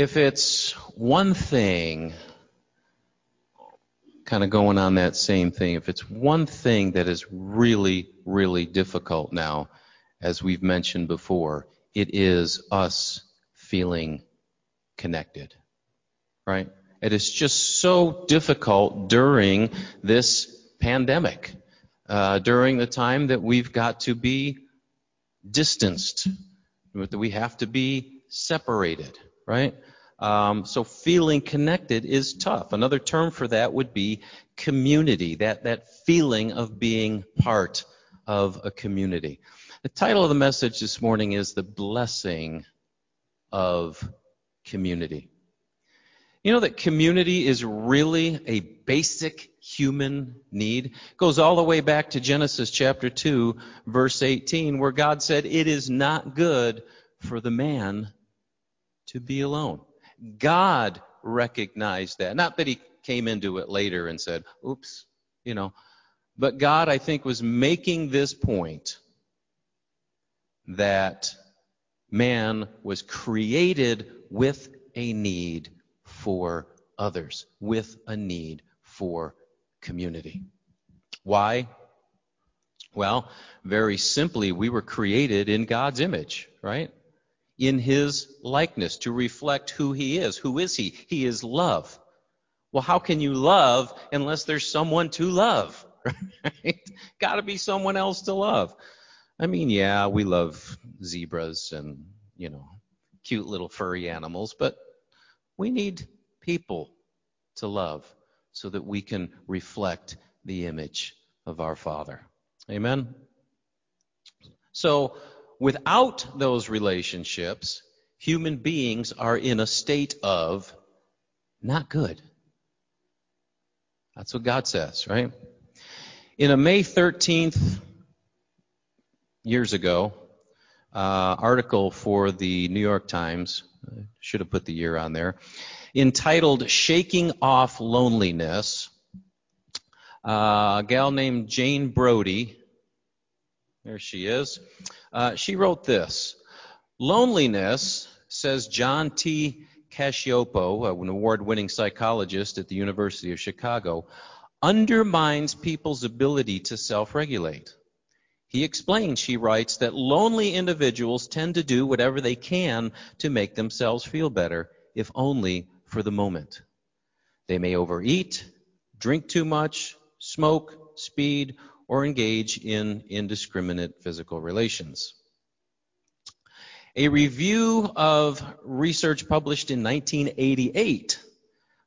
if it's one thing, kind of going on that same thing, if it's one thing that is really, really difficult now, as we've mentioned before, it is us feeling connected. Right? It is just so difficult during this pandemic, uh, during the time that we've got to be distanced, that we have to be separated, right? Um, so feeling connected is tough. Another term for that would be community, that, that feeling of being part of a community. The title of the message this morning is The Blessing of Community. You know that community is really a basic human need? It goes all the way back to Genesis chapter 2, verse 18, where God said, It is not good for the man to be alone. God recognized that. Not that he came into it later and said, Oops, you know. But God, I think, was making this point that man was created with a need for others, with a need for community. Why? Well, very simply, we were created in God's image, right? In His likeness to reflect who He is. Who is He? He is love. Well, how can you love unless there's someone to love? Right? Gotta be someone else to love. I mean, yeah, we love zebras and, you know, cute little furry animals, but we need people to love so that we can reflect the image of our Father. Amen? So, without those relationships, human beings are in a state of not good. That's what God says, right? In a May 13th, years ago, uh, article for the New York Times, should have put the year on there, entitled Shaking Off Loneliness. Uh, a gal named Jane Brody, there she is, uh, she wrote this Loneliness, says John T. Cacioppo, an award winning psychologist at the University of Chicago, undermines people's ability to self regulate. He explains, she writes, that lonely individuals tend to do whatever they can to make themselves feel better, if only for the moment. They may overeat, drink too much, smoke, speed, or engage in indiscriminate physical relations. A review of research published in 1988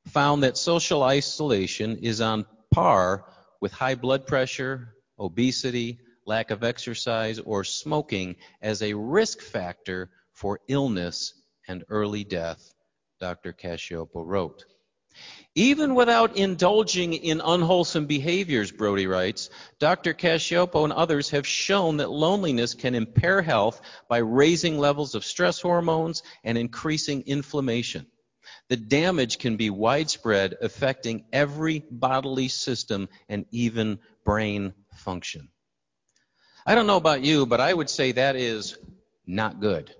found that social isolation is on par with high blood pressure, obesity, lack of exercise, or smoking as a risk factor for illness and early death, Dr. Cacioppo wrote. Even without indulging in unwholesome behaviors, Brody writes, Dr. Cacioppo and others have shown that loneliness can impair health by raising levels of stress hormones and increasing inflammation. The damage can be widespread, affecting every bodily system and even brain function. I don't know about you, but I would say that is not good.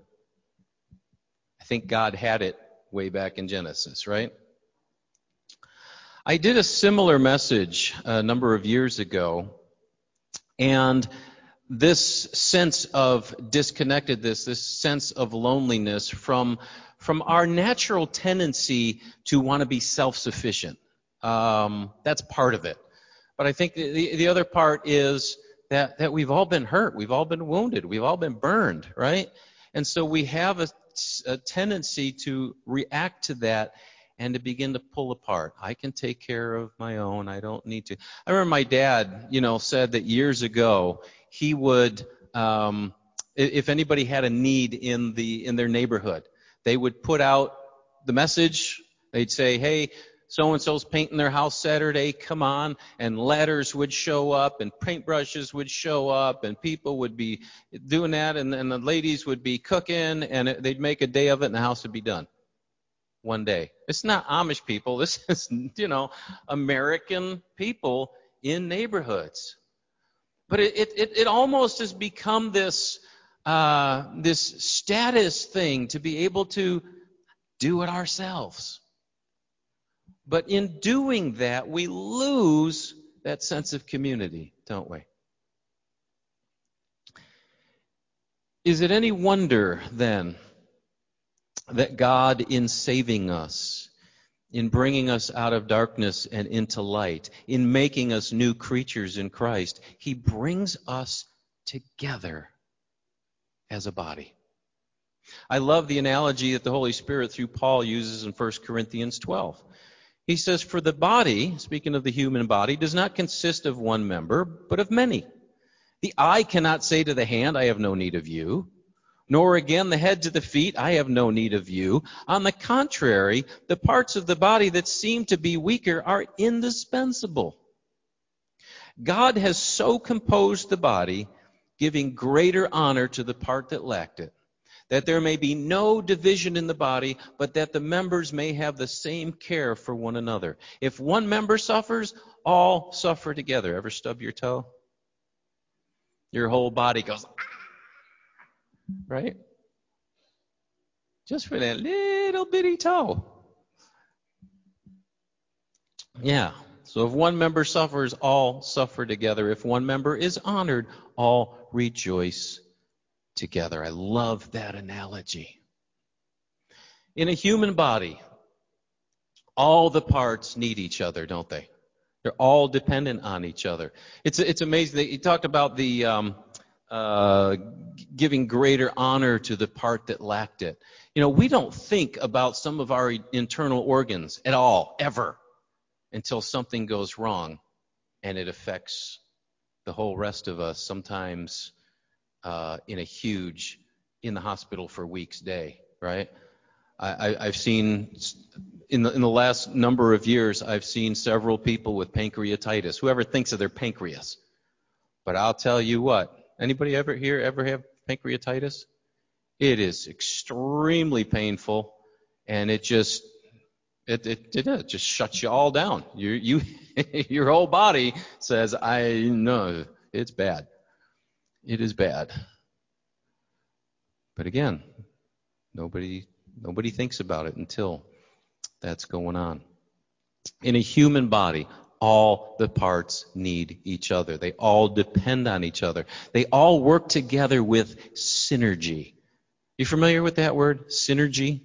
I think God had it way back in Genesis, right? I did a similar message a number of years ago, and this sense of disconnectedness, this sense of loneliness from, from our natural tendency to want to be self-sufficient. Um, that's part of it. But I think the, the other part is that, that we've all been hurt. We've all been wounded. We've all been burned, right? And so we have a, a tendency to react to that and to begin to pull apart. I can take care of my own. I don't need to. I remember my dad, you know, said that years ago he would, um, if anybody had a need in the in their neighborhood, they would put out the message. They'd say, "Hey, so and so's painting their house Saturday, come on. And ladders would show up and paintbrushes would show up and people would be doing that and, and the ladies would be cooking and it, they'd make a day of it and the house would be done. One day. It's not Amish people. This is, you know, American people in neighborhoods. But it, it, it almost has become this, uh, this status thing to be able to do it ourselves. But in doing that, we lose that sense of community, don't we? Is it any wonder then that God, in saving us, in bringing us out of darkness and into light, in making us new creatures in Christ, He brings us together as a body? I love the analogy that the Holy Spirit through Paul uses in 1 Corinthians 12. He says, For the body, speaking of the human body, does not consist of one member, but of many. The eye cannot say to the hand, I have no need of you, nor again the head to the feet, I have no need of you. On the contrary, the parts of the body that seem to be weaker are indispensable. God has so composed the body, giving greater honor to the part that lacked it that there may be no division in the body, but that the members may have the same care for one another. If one member suffers, all suffer together. Ever stub your toe? Your whole body goes, ah! Right? Just for that little bitty toe. Yeah. So if one member suffers, all suffer together. If one member is honored, all rejoice together. I love that analogy. In a human body, all the parts need each other, don't they? They're all dependent on each other. It's it's amazing. That you talked about the um, uh, giving greater honor to the part that lacked it. You know, we don't think about some of our internal organs at all, ever, until something goes wrong, and it affects the whole rest of us. Sometimes uh, in a huge in the hospital for weeks day, right? I, have seen in the, in the last number of years, I've seen several people with pancreatitis. Whoever thinks of their pancreas, but I'll tell you what. Anybody ever here ever have pancreatitis? It is extremely painful, and it just it, it, it, just shuts you all down. You, you, your whole body says, I know it's bad it is bad. But again, nobody nobody thinks about it until that's going on. In a human body, all the parts need each other. They all depend on each other. They all work together with synergy. You familiar with that word? Synergy?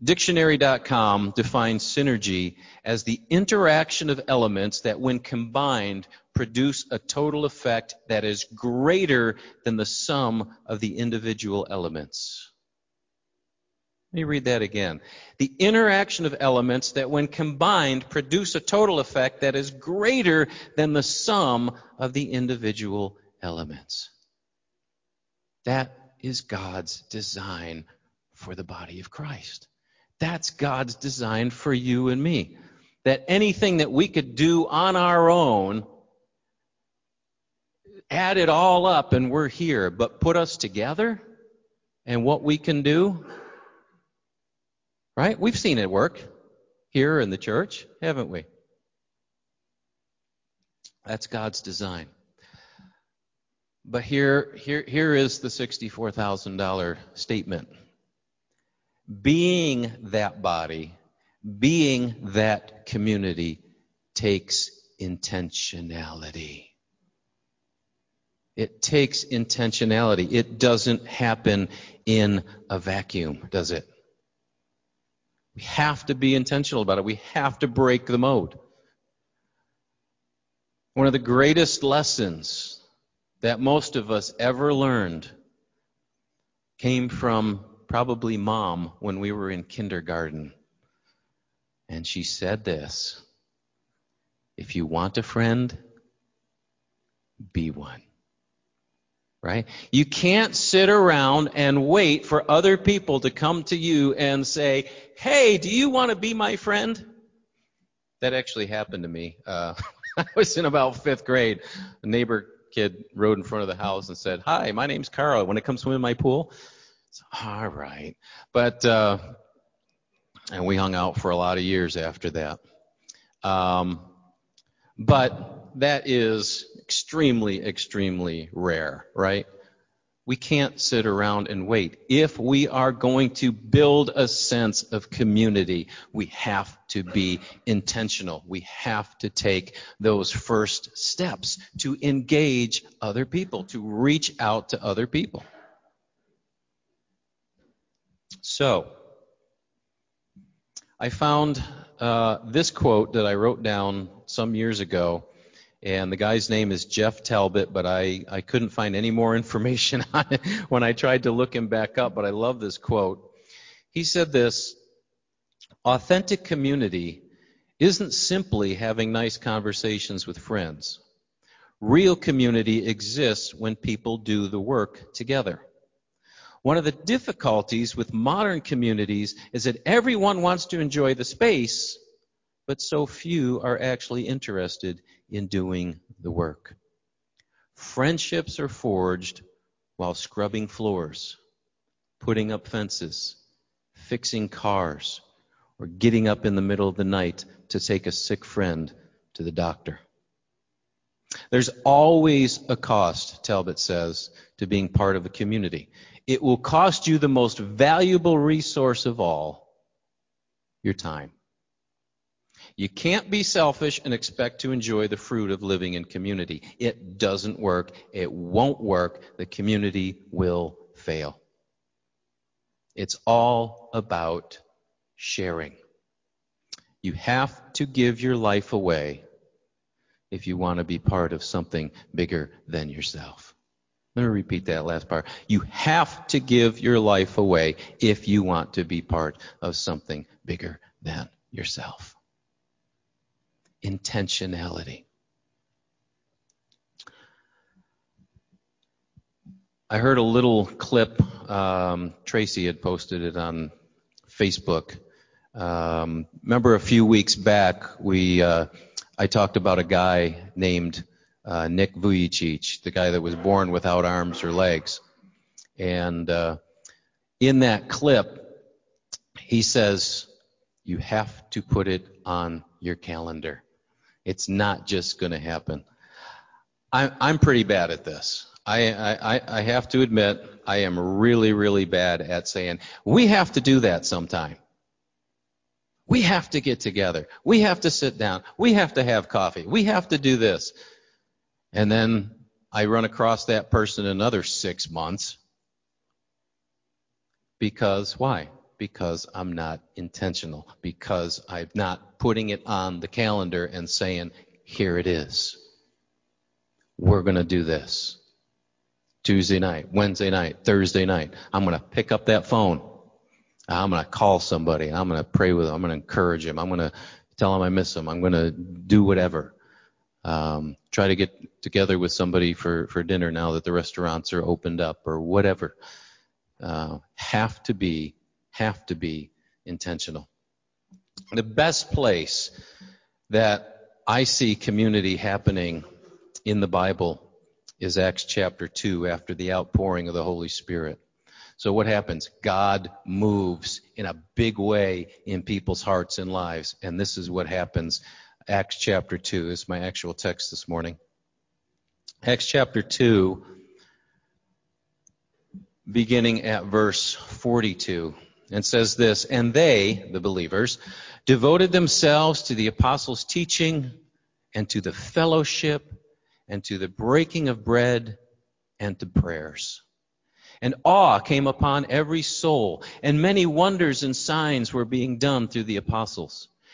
Dictionary.com defines synergy as the interaction of elements that, when combined, produce a total effect that is greater than the sum of the individual elements. Let me read that again. The interaction of elements that, when combined, produce a total effect that is greater than the sum of the individual elements. That is God's design for the body of Christ. That's God's design for you and me. That anything that we could do on our own, add it all up and we're here, but put us together and what we can do, right? We've seen it work here in the church, haven't we? That's God's design. But here, here, here is the $64,000 statement being that body, being that community takes intentionality. It takes intentionality. It doesn't happen in a vacuum, does it? We have to be intentional about it. We have to break the mode. One of the greatest lessons that most of us ever learned came from probably mom when we were in kindergarten. And she said this If you want a friend, be one. Right? You can't sit around and wait for other people to come to you and say, Hey, do you want to be my friend? That actually happened to me. Uh, I was in about fifth grade. A neighbor kid rode in front of the house and said, Hi, my name's Carl. Want to come swim in my pool? all right. But, uh, and we hung out for a lot of years after that. Um, but that is extremely, extremely rare, right? We can't sit around and wait. If we are going to build a sense of community, we have to be intentional. We have to take those first steps to engage other people, to reach out to other people. So, I found uh, this quote that I wrote down some years ago and the guy's name is Jeff Talbot, but I, I couldn't find any more information on it when I tried to look him back up, but I love this quote. He said this Authentic community isn't simply having nice conversations with friends. Real community exists when people do the work together. One of the difficulties with modern communities is that everyone wants to enjoy the space, but so few are actually interested in doing the work. Friendships are forged while scrubbing floors, putting up fences, fixing cars, or getting up in the middle of the night to take a sick friend to the doctor. There's always a cost, Talbot says, to being part of a community. It will cost you the most valuable resource of all, your time. You can't be selfish and expect to enjoy the fruit of living in community. It doesn't work. It won't work. The community will fail. It's all about sharing. You have to give your life away if you want to be part of something bigger than yourself. Let me repeat that last part. You have to give your life away if you want to be part of something bigger than yourself intentionality. I heard a little clip. Um, Tracy had posted it on Facebook. Um, remember a few weeks back, we uh, I talked about a guy named uh, Nick Vujicic, the guy that was born without arms or legs, and uh, in that clip, he says, "You have to put it on your calendar." It's not just going to happen. I, I'm pretty bad at this. I, I, I have to admit, I am really, really bad at saying, we have to do that sometime. We have to get together. We have to sit down. We have to have coffee. We have to do this. And then I run across that person another six months. Because why? because I'm not intentional, because I'm not putting it on the calendar and saying, here it is. We're going to do this. Tuesday night, Wednesday night, Thursday night. I'm going to pick up that phone. I'm going to call somebody. I'm going to pray with them. I'm going to encourage them. I'm going to tell them I miss them. I'm going to do whatever. Um, try to get together with somebody for, for dinner now that the restaurants are opened up or whatever. Uh, have to be have to be intentional. The best place that I see community happening in the Bible is Acts chapter 2 after the outpouring of the Holy Spirit. So what happens? God moves in a big way in people's hearts and lives. And this is what happens. Acts chapter 2 is my actual text this morning. Acts chapter 2, beginning at verse 42 and says this, and they, the believers, devoted themselves to the apostles' teaching and to the fellowship and to the breaking of bread and to prayers. And awe came upon every soul, and many wonders and signs were being done through the apostles.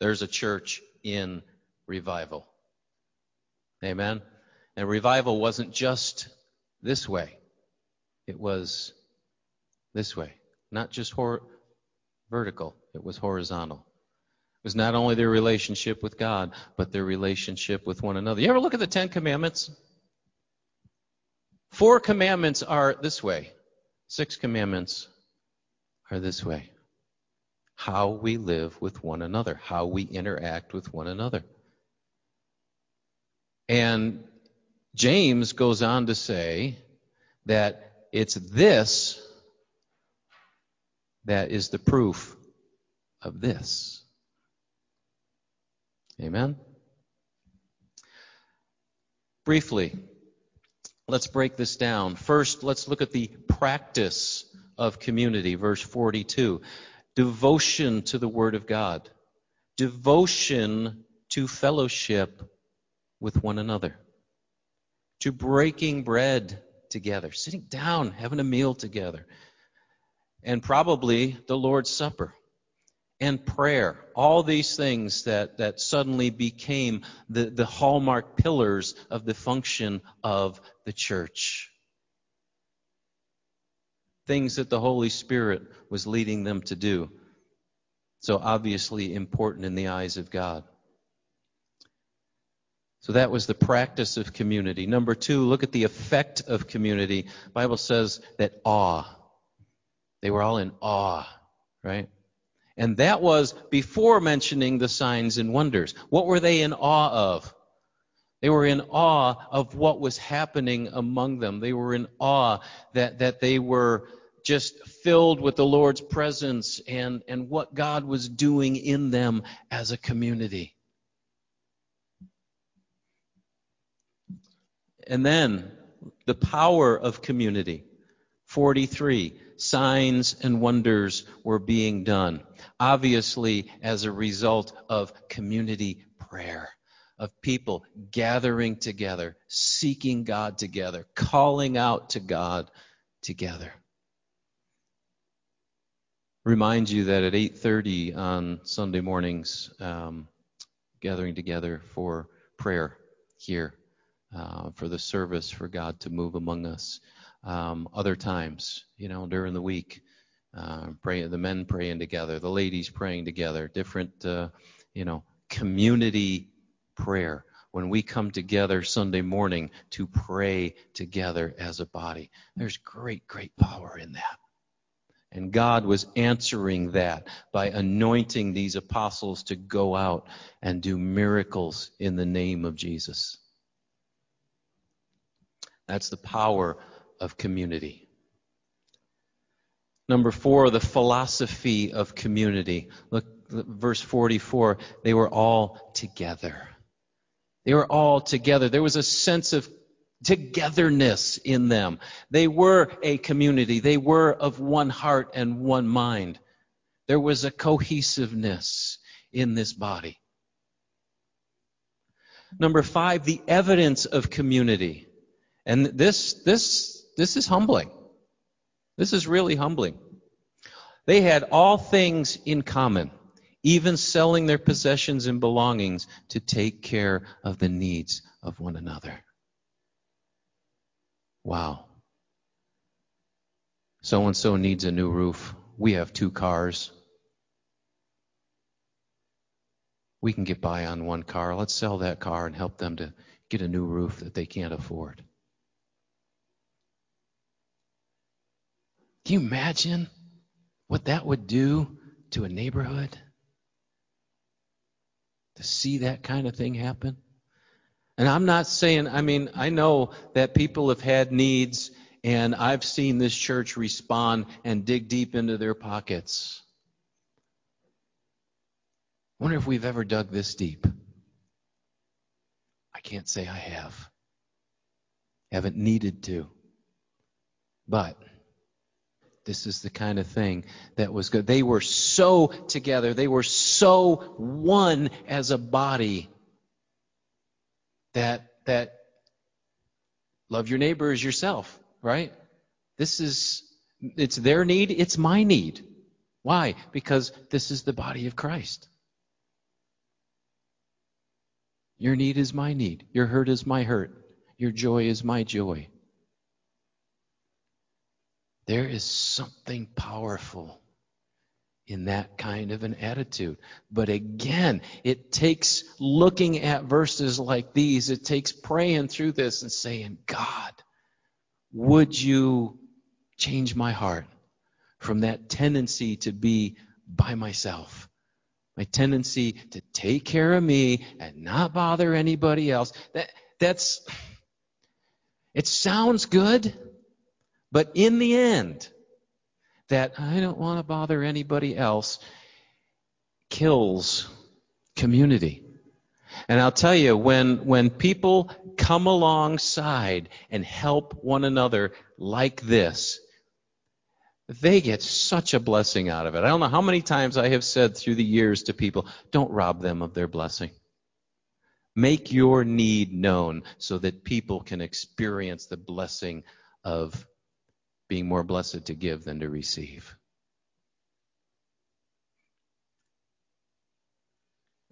There's a church in revival. Amen. And revival wasn't just this way, it was this way not just hor- vertical, it was horizontal. It was not only their relationship with God, but their relationship with one another. You ever look at the Ten Commandments? Four commandments are this way. Six commandments are this way. How we live with one another, how we interact with one another. And James goes on to say that it's this that is the proof of this. Amen? Briefly, let's break this down. First, let's look at the practice of community, verse 42. Devotion to the Word of God, devotion to fellowship with one another, to breaking bread together, sitting down, having a meal together, and probably the Lord's Supper and prayer. All these things that, that suddenly became the, the hallmark pillars of the function of the church. Things that the Holy Spirit was leading them to do. So obviously important in the eyes of God. So that was the practice of community. Number two, look at the effect of community. The Bible says that awe. They were all in awe, right? And that was before mentioning the signs and wonders. What were they in awe of? They were in awe of what was happening among them. They were in awe that, that they were just filled with the Lord's presence and, and what God was doing in them as a community. And then the power of community. 43 signs and wonders were being done. Obviously, as a result of community prayer, of people gathering together, seeking God together, calling out to God together. Remind you that at 8:30 on Sunday mornings, um, gathering together for prayer here, uh, for the service, for God to move among us um, other times, you know, during the week. Uh, praying, the men praying together, the ladies praying together, different, uh, you know, community prayer. When we come together Sunday morning to pray together as a body, there's great, great power in that. And God was answering that by anointing these apostles to go out and do miracles in the name of Jesus. That's the power of community. Number four, the philosophy of community. Look, verse 44. They were all together. They were all together. There was a sense of togetherness in them. They were a community. They were of one heart and one mind. There was a cohesiveness in this body. Number five, the evidence of community. And this, this this is humbling. This is really humbling. They had all things in common, even selling their possessions and belongings to take care of the needs of one another. Wow. So and so needs a new roof. We have two cars. We can get by on one car. Let's sell that car and help them to get a new roof that they can't afford. Can you imagine what that would do to a neighborhood? To see that kind of thing happen? And I'm not saying, I mean, I know that people have had needs, and I've seen this church respond and dig deep into their pockets. I wonder if we've ever dug this deep. I can't say I have. Haven't needed to. But this is the kind of thing that was good. They were so together. They were so one as a body that that love your neighbor as yourself, right? This is it's their need, it's my need. Why? Because this is the body of Christ. Your need is my need. Your hurt is my hurt. Your joy is my joy. There is something powerful in that kind of an attitude. But again, it takes looking at verses like these, it takes praying through this and saying, God, would you change my heart from that tendency to be by myself? My tendency to take care of me and not bother anybody else. That, that's, it sounds good, but in the end, that I don't want to bother anybody else kills community. And I'll tell you, when, when people come alongside and help one another like this, they get such a blessing out of it. I don't know how many times I have said through the years to people, don't rob them of their blessing. Make your need known so that people can experience the blessing of being more blessed to give than to receive.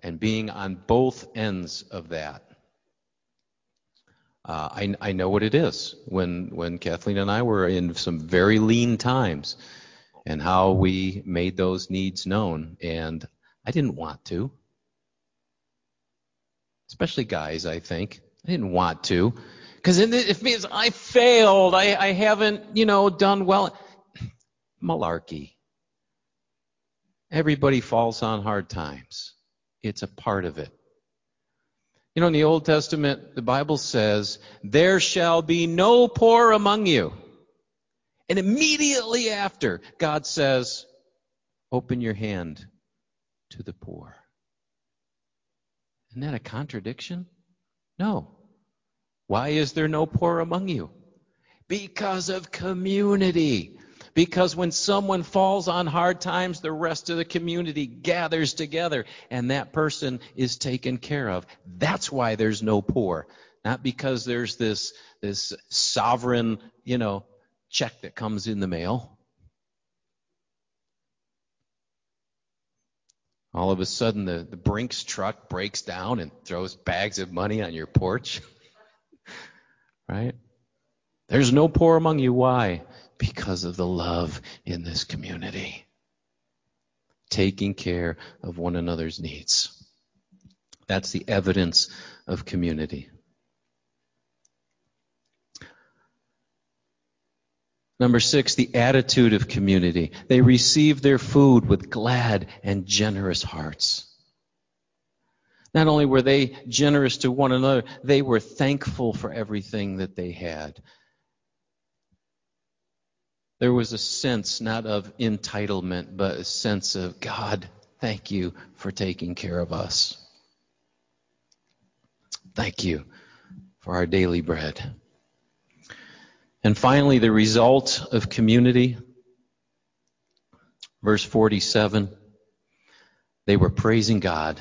And being on both ends of that. Uh, I, I know what it is when, when Kathleen and I were in some very lean times and how we made those needs known. And I didn't want to. Especially guys, I think. I didn't want to. Because it means I failed. I, I haven't, you know, done well. Malarkey. Everybody falls on hard times. It's a part of it. You know, in the Old Testament, the Bible says, There shall be no poor among you. And immediately after, God says, Open your hand to the poor. Isn't that a contradiction? No. Why is there no poor among you? Because of community. Because when someone falls on hard times, the rest of the community gathers together and that person is taken care of. That's why there's no poor. Not because there's this, this sovereign, you know, check that comes in the mail. All of a sudden, the, the Brinks truck breaks down and throws bags of money on your porch. right? There's no poor among you. Why? Because of the love in this community. Taking care of one another's needs. That's the evidence of community. Number six, the attitude of community. They receive their food with glad and generous hearts. Not only were they generous to one another, they were thankful for everything that they had. There was a sense not of entitlement, but a sense of God, thank you for taking care of us. Thank you for our daily bread. And finally, the result of community. Verse 47 they were praising God.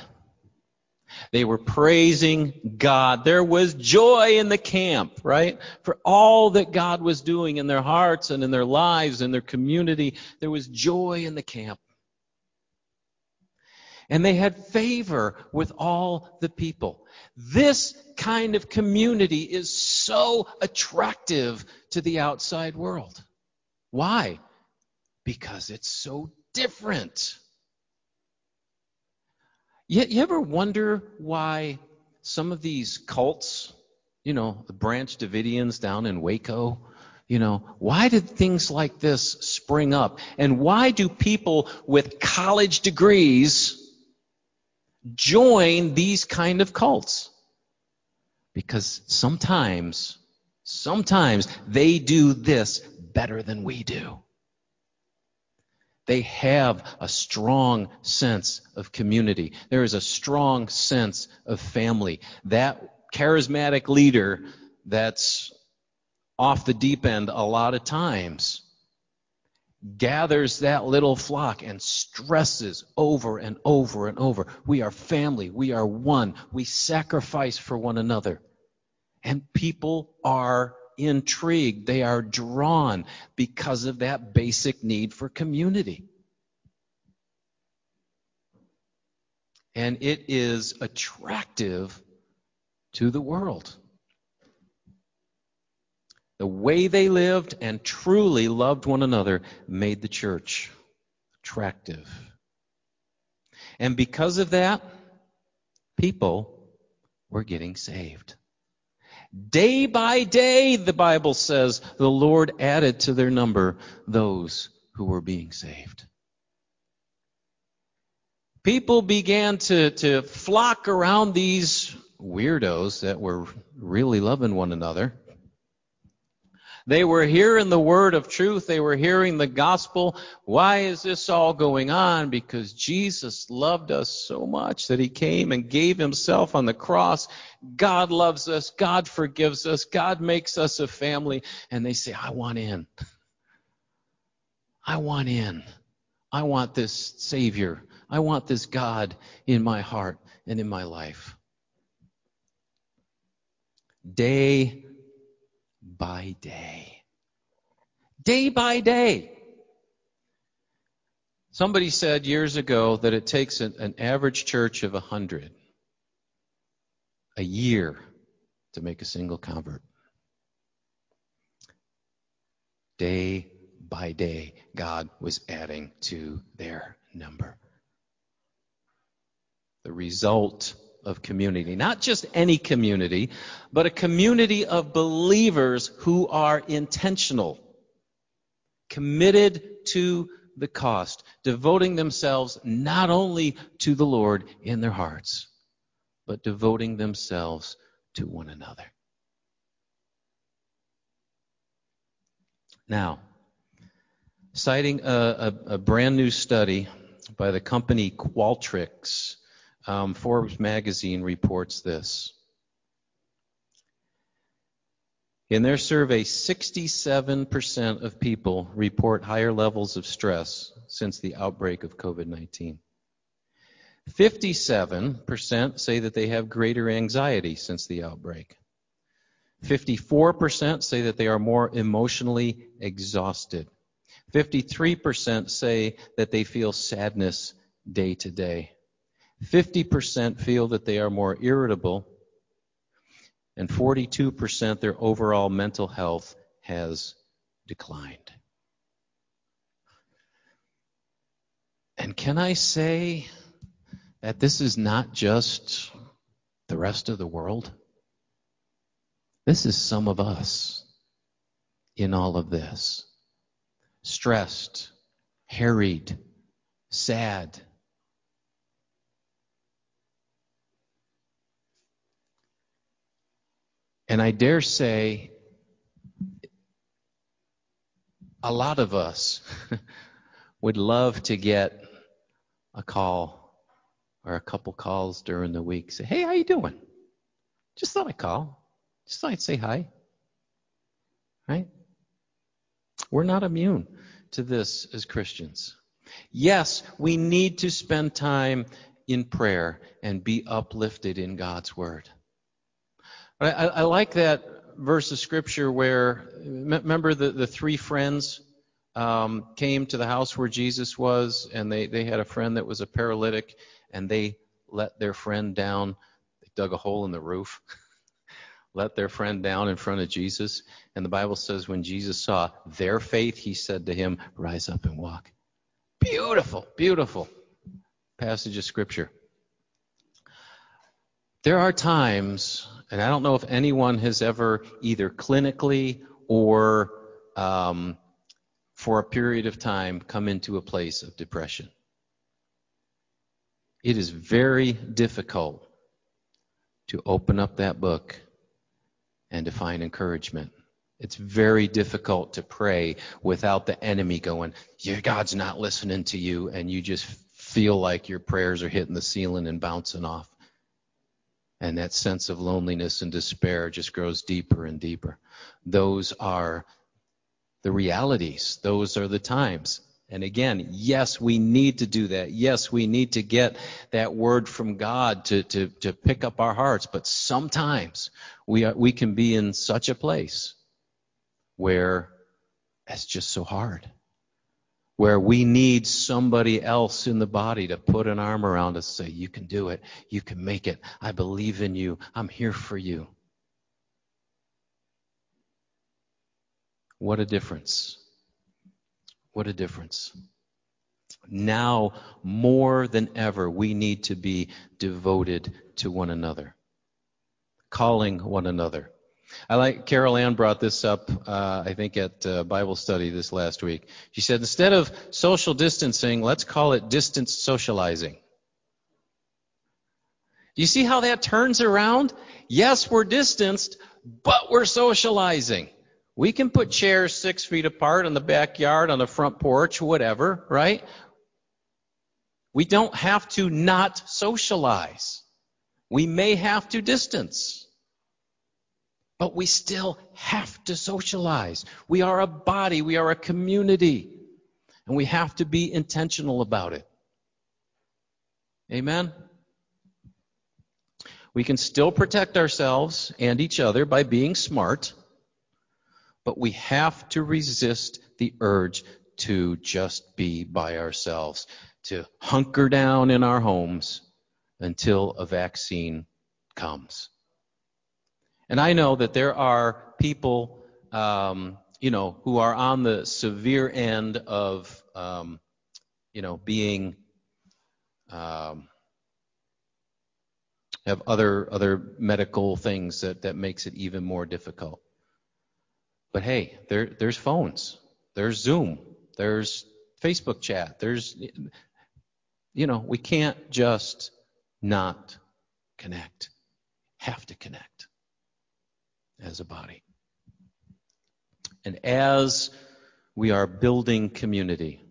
They were praising God. There was joy in the camp, right? For all that God was doing in their hearts and in their lives and their community, there was joy in the camp. And they had favor with all the people. This kind of community is so attractive to the outside world. Why? Because it's so different. You, you ever wonder why some of these cults, you know, the Branch Davidians down in Waco, you know, why did things like this spring up? And why do people with college degrees join these kind of cults? Because sometimes, sometimes they do this better than we do. They have a strong sense of community. There is a strong sense of family. That charismatic leader that's off the deep end a lot of times gathers that little flock and stresses over and over and over. We are family. We are one. We sacrifice for one another. And people are intrigued. They are drawn because of that basic need for community. And it is attractive to the world. The way they lived and truly loved one another made the church attractive. And because of that, people were getting saved. Day by day, the Bible says, the Lord added to their number those who were being saved. People began to, to flock around these weirdos that were really loving one another. They were hearing the word of truth. They were hearing the gospel. Why is this all going on? Because Jesus loved us so much that he came and gave himself on the cross. God loves us. God forgives us. God makes us a family. And they say, I want in. I want in. I want this Savior. I want this God in my heart and in my life. Day by day. Day by day. Somebody said years ago that it takes an, an average church of a hundred a year to make a single convert. Day by day, God was adding to their number. The result of community. Not just any community, but a community of believers who are intentional, committed to the cost, devoting themselves not only to the Lord in their hearts, but devoting themselves to one another. Now, citing a, a, a brand new study by the company Qualtrics, um, Forbes magazine reports this. In their survey, 67% of people report higher levels of stress since the outbreak of COVID 19. 57% say that they have greater anxiety since the outbreak. 54% say that they are more emotionally exhausted. 53% say that they feel sadness day to day. 50% feel that they are more irritable, and 42% their overall mental health has declined. And can I say that this is not just the rest of the world? This is some of us in all of this. Stressed, harried, sad, And I dare say, a lot of us would love to get a call or a couple calls during the week. Say, hey, how you doing? Just thought I'd call. Just thought I'd say hi. Right? We're not immune to this as Christians. Yes, we need to spend time in prayer and be uplifted in God's Word. I, I, like that verse of scripture where, remember the, the three friends um, came to the house where Jesus was, and they, they had a friend that was a paralytic, and they let their friend down. They dug a hole in the roof, let their friend down in front of Jesus. And the Bible says when Jesus saw their faith, he said to him, Rise up and walk. Beautiful, beautiful passage of scripture. There are times and I don't know if anyone has ever either clinically or um, for a period of time come into a place of depression. It is very difficult to open up that book and to find encouragement. It's very difficult to pray without the enemy going, Your God's not listening to you, and you just feel like your prayers are hitting the ceiling and bouncing off. And that sense of loneliness and despair just grows deeper and deeper. Those are the realities. Those are the times. And again, yes, we need to do that. Yes, we need to get that word from God to, to, to pick up our hearts. But sometimes we, are, we can be in such a place where it's just so hard where we need somebody else in the body to put an arm around us and say, You can do it. You can make it. I believe in you. I'm here for you. What a difference. What a difference. Now, more than ever, we need to be devoted to one another, calling one another, I like Carol Ann brought this up, uh, I think, at uh, Bible study this last week. She said instead of social distancing, let's call it distance socializing. You see how that turns around? Yes, we're distanced, but we're socializing. We can put chairs six feet apart in the backyard, on the front porch, whatever, right? We don't have to not socialize. We may have to distance. But we still have to socialize. We are a body, we are a community, and we have to be intentional about it. Amen? We can still protect ourselves and each other by being smart, but we have to resist the urge to just be by ourselves, to hunker down in our homes until a vaccine comes. And I know that there are people, um, you know, who are on the severe end of, um, you know, being, um, have other other medical things that that makes it even more difficult. But hey, there there's phones, there's Zoom, there's Facebook chat, there's, you know, we can't just not connect. Have to connect as a body. And as we are building community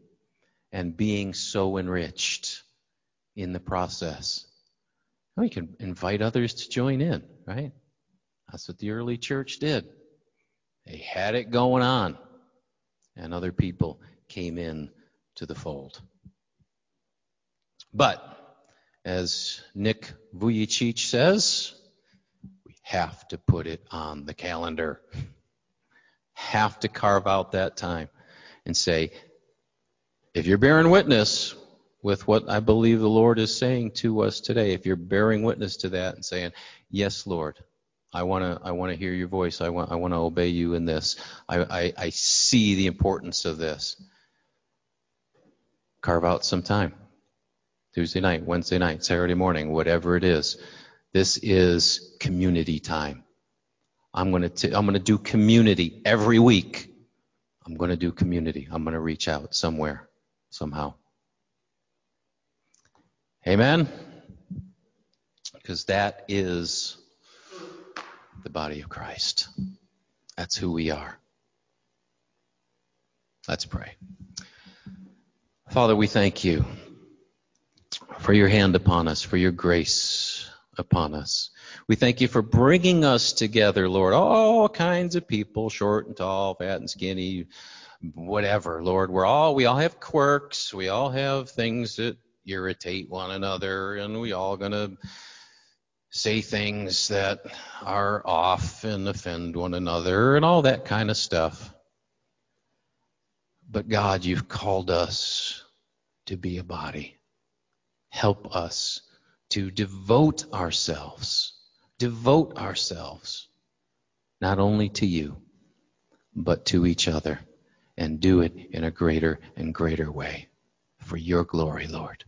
and being so enriched in the process, we can invite others to join in, right? That's what the early church did. They had it going on, and other people came in to the fold. But, as Nick Vujicic says, have to put it on the calendar. Have to carve out that time and say, if you're bearing witness with what I believe the Lord is saying to us today, if you're bearing witness to that and saying, yes, Lord, I want to I want to hear your voice. I want I want to obey you in this. I, I, I see the importance of this. Carve out some time. Tuesday night, Wednesday night, Saturday morning, whatever it is. This is community time. I'm going to I'm going to do community every week. I'm going to do community. I'm going to reach out somewhere, somehow. Amen. Because that is the body of Christ. That's who we are. Let's pray. Father, we thank you for your hand upon us, for your grace upon us. We thank you for bringing us together, Lord, all kinds of people, short and tall, fat and skinny, whatever, Lord. We're all we all have quirks, we all have things that irritate one another, and we all gonna say things that are off and offend one another and all that kind of stuff. But God, you've called us to be a body. Help us to devote ourselves, devote ourselves not only to you, but to each other, and do it in a greater and greater way for your glory, Lord.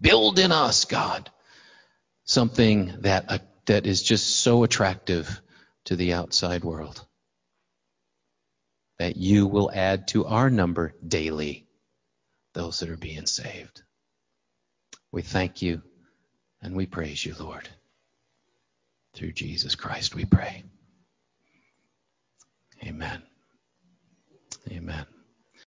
Build in us, God, something that, uh, that is just so attractive to the outside world. That you will add to our number daily those that are being saved. We thank you and we praise you, Lord. Through Jesus Christ we pray. Amen. Amen.